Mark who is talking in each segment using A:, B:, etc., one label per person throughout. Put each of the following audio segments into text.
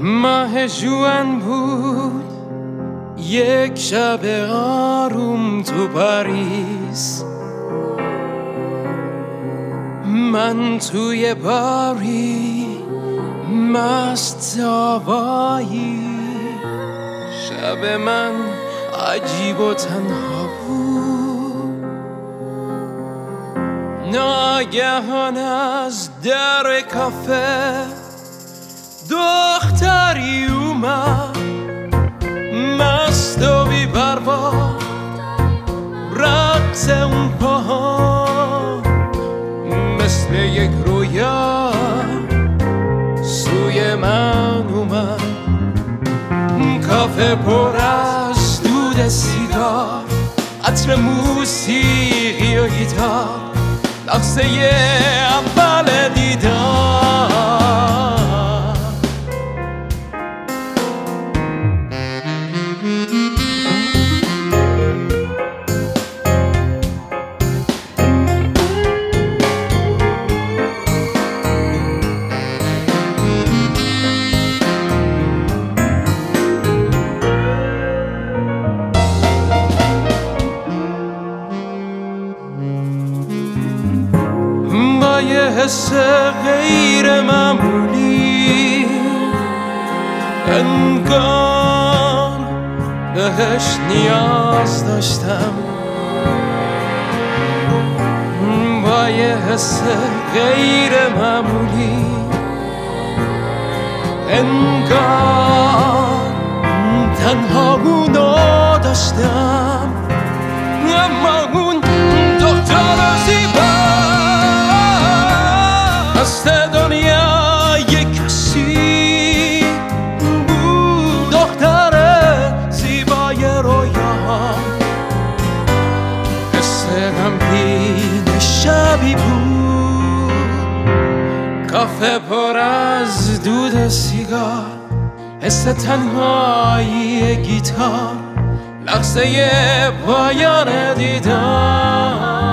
A: ماه جوان بود. یک شب آروم تو پاریس. من توی باری مست آوایی. شب من عجیب و تنها بود. ناگهان از در کافه دختری اومد. مست و بی بروا. رقص اون پاها. مثل یک رویا. سوی من اومد. کافه پر از دود سیگار. عطر موسیقی و گیتار. لحظه اول دیدار. یه حس غیر معمولی. انگار بهش نیاز داشتم. با یه حس غیر معمولی. انگار تنها اونو داشتم. اما اون هست دنیا یک کسی. بود دختر زیبای رویا حس غمگین شبی بود. کافه پر از دود سیگار. حس تنهایی گیتار. لحظه پایان دیدار.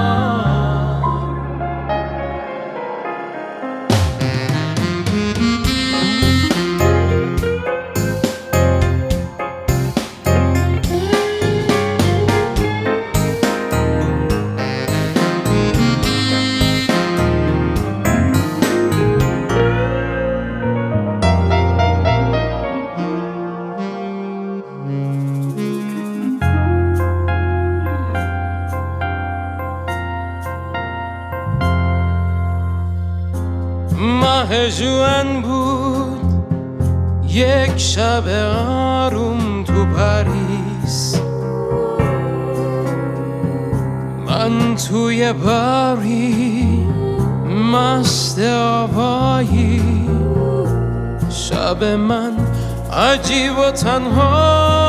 A: ماه جوان بود. یک شب آروم تو پاریس. من توی باری مست آبایی شب من عجیب و تنها